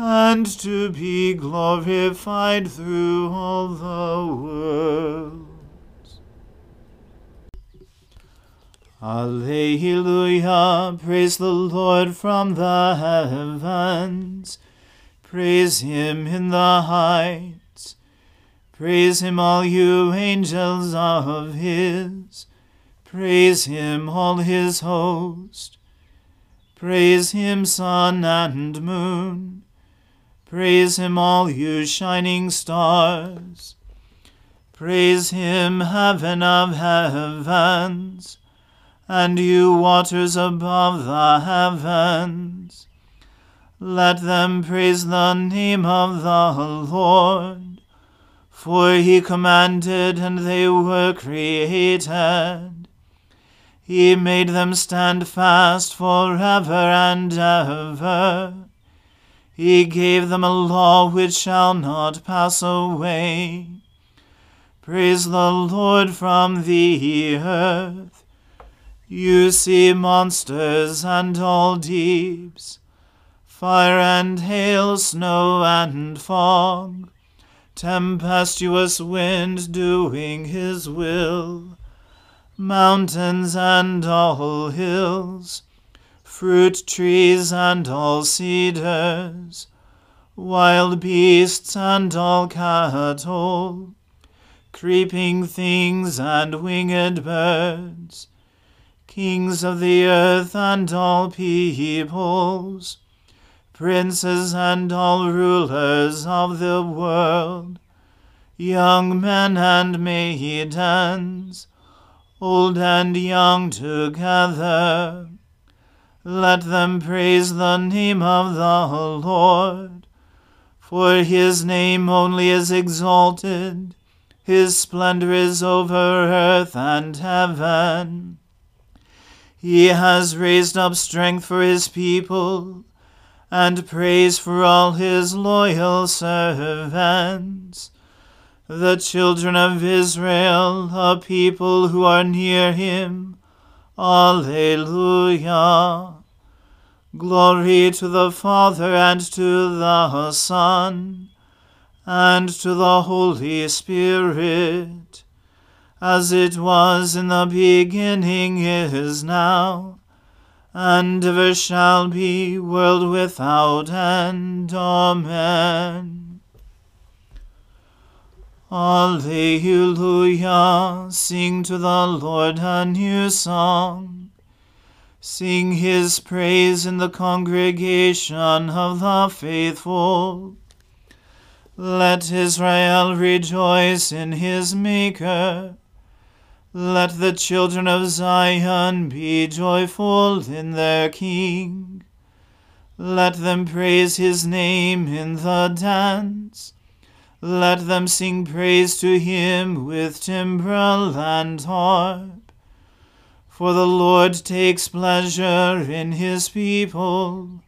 and to be glorified through all the worlds. Alleluia, praise the Lord from the heavens, praise him in the heights. Praise him, all you angels of his. Praise him, all his host. Praise him, sun and moon. Praise him, all you shining stars. Praise him, heaven of heavens, and you waters above the heavens. Let them praise the name of the Lord for he commanded, and they were created. He made them stand fast forever and ever. He gave them a law which shall not pass away. Praise the Lord from the earth. You sea monsters and all deeps, fire and hail, snow and fog tempestuous wind doing his will, mountains and all hills, fruit trees and all cedars, wild beasts and all cattle, creeping things and winged birds, kings of the earth and all peoples, princes and all rulers of the world, young men and maidens, old and young together. Let them praise the name of the Lord, for his name only is exalted, his splendor is over earth and heaven. He has raised up strength for his people, and praise for all his loyal servants the children of Israel, a people who are near him. Alleluia. Glory to the Father and to the Son and to the Holy Spirit, as it was in the beginning is now, and ever shall be, world without end. Amen. Alleluia. Sing to the Lord a new song. Sing his praise in the congregation of the faithful. Let Israel rejoice in his Maker. Let the children of Zion be joyful in their King. Let them praise his name in the dance. Let them sing praise to him with timbrel and harp. For the Lord takes pleasure in his people,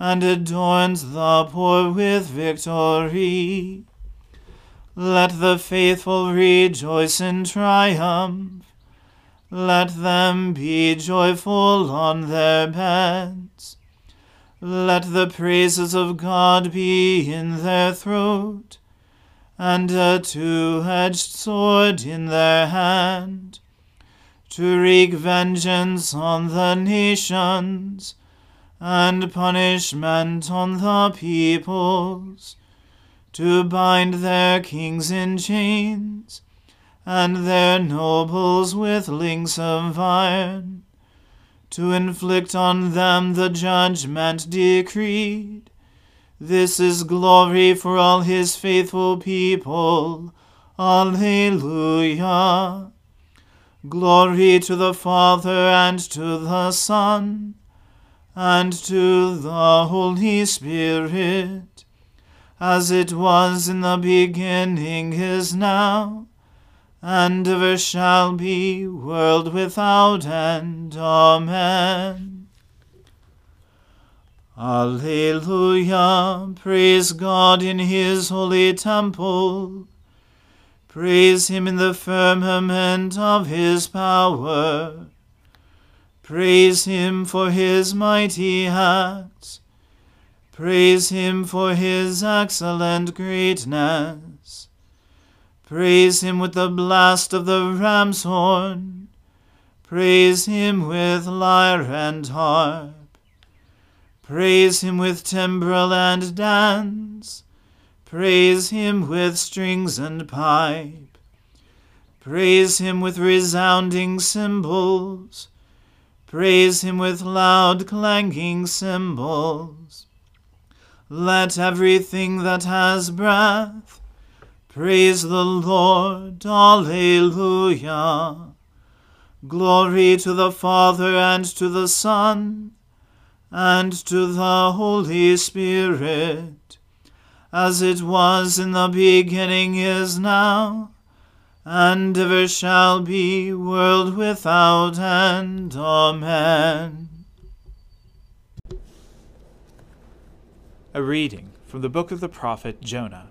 and adorns the poor with victory. Let the faithful rejoice in triumph. Let them be joyful on their beds. Let the praises of God be in their throat and a two edged sword in their hand, to wreak vengeance on the nations, and punishment on the peoples, to bind their kings in chains, and their nobles with links of iron, to inflict on them the judgment decreed this is glory for all his faithful people. Alleluia. Glory to the Father and to the Son and to the Holy Spirit, as it was in the beginning is now, and ever shall be, world without end. Amen. Alleluia. Praise God in his holy temple. Praise him in the firmament of his power. Praise him for his mighty acts. Praise him for his excellent greatness. Praise him with the blast of the ram's horn. Praise him with lyre and harp. Praise him with timbrel and dance. Praise him with strings and pipe. Praise him with resounding cymbals. Praise him with loud clanging cymbals. Let everything that has breath praise the Lord. Alleluia. Glory to the Father and to the Son and to the Holy Spirit, as it was in the beginning is now, and ever shall be, world without end. Amen. A reading from the book of the prophet Jonah.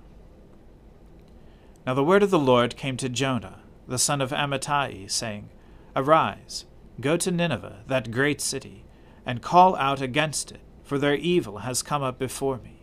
Now the word of the Lord came to Jonah, the son of Amittai, saying, Arise, go to Nineveh, that great city and call out against it, for their evil has come up before me.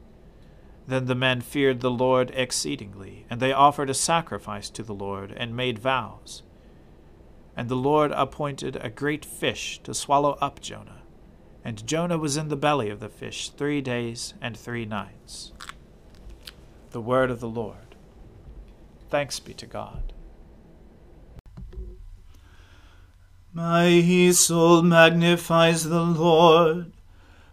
Then the men feared the Lord exceedingly, and they offered a sacrifice to the Lord, and made vows. And the Lord appointed a great fish to swallow up Jonah. And Jonah was in the belly of the fish three days and three nights. The word of the Lord. Thanks be to God. My soul magnifies the Lord.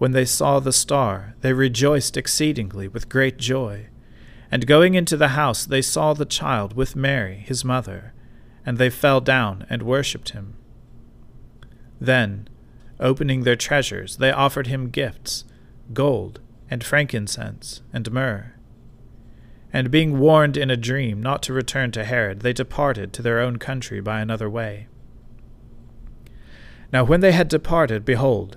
When they saw the star, they rejoiced exceedingly with great joy. And going into the house, they saw the child with Mary, his mother, and they fell down and worshipped him. Then, opening their treasures, they offered him gifts gold, and frankincense, and myrrh. And being warned in a dream not to return to Herod, they departed to their own country by another way. Now when they had departed, behold,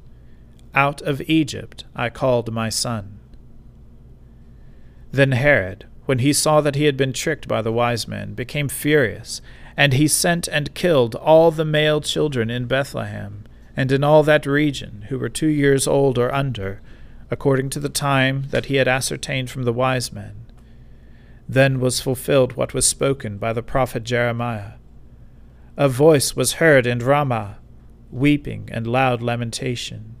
Out of Egypt I called my son. Then Herod, when he saw that he had been tricked by the wise men, became furious, and he sent and killed all the male children in Bethlehem, and in all that region, who were two years old or under, according to the time that he had ascertained from the wise men. Then was fulfilled what was spoken by the prophet Jeremiah. A voice was heard in Ramah, weeping and loud lamentation.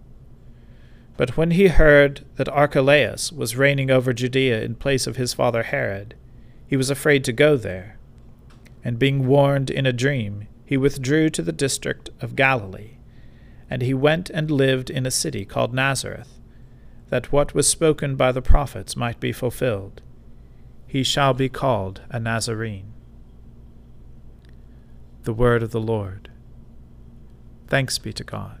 But when he heard that Archelaus was reigning over Judea in place of his father Herod, he was afraid to go there. And being warned in a dream, he withdrew to the district of Galilee. And he went and lived in a city called Nazareth that what was spoken by the prophets might be fulfilled. He shall be called a Nazarene. The Word of the Lord. Thanks be to God.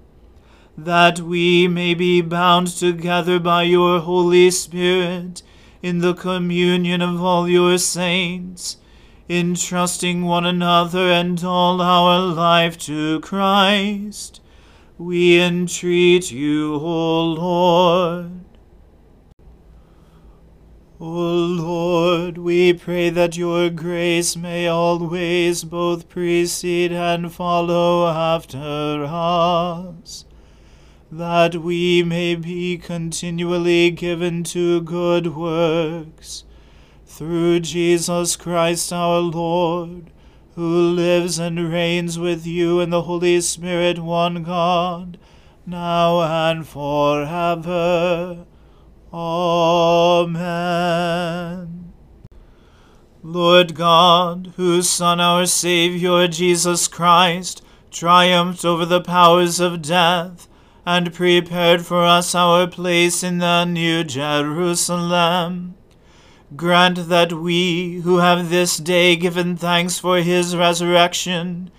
that we may be bound together by your Holy Spirit in the communion of all your saints, entrusting one another and all our life to Christ. We entreat you, O Lord. O Lord, we pray that your grace may always both precede and follow after us, that we may be continually given to good works, through Jesus Christ our Lord, who lives and reigns with you in the Holy Spirit, one God, now and forever. Amen. Lord God, whose Son, our Saviour, Jesus Christ, triumphed over the powers of death, and prepared for us our place in the New Jerusalem, grant that we, who have this day given thanks for his resurrection,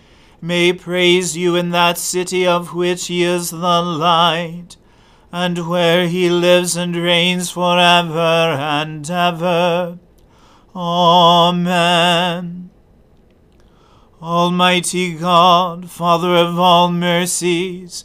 may praise you in that city of which he is the light and where he lives and reigns for ever and ever. Amen. Almighty God, Father of all mercies,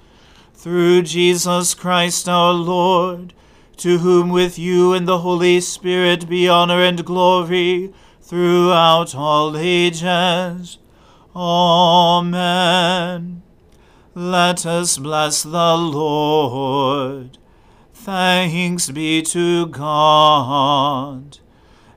Through Jesus Christ our Lord, to whom with you and the Holy Spirit be honor and glory throughout all ages. Amen. Let us bless the Lord. Thanks be to God.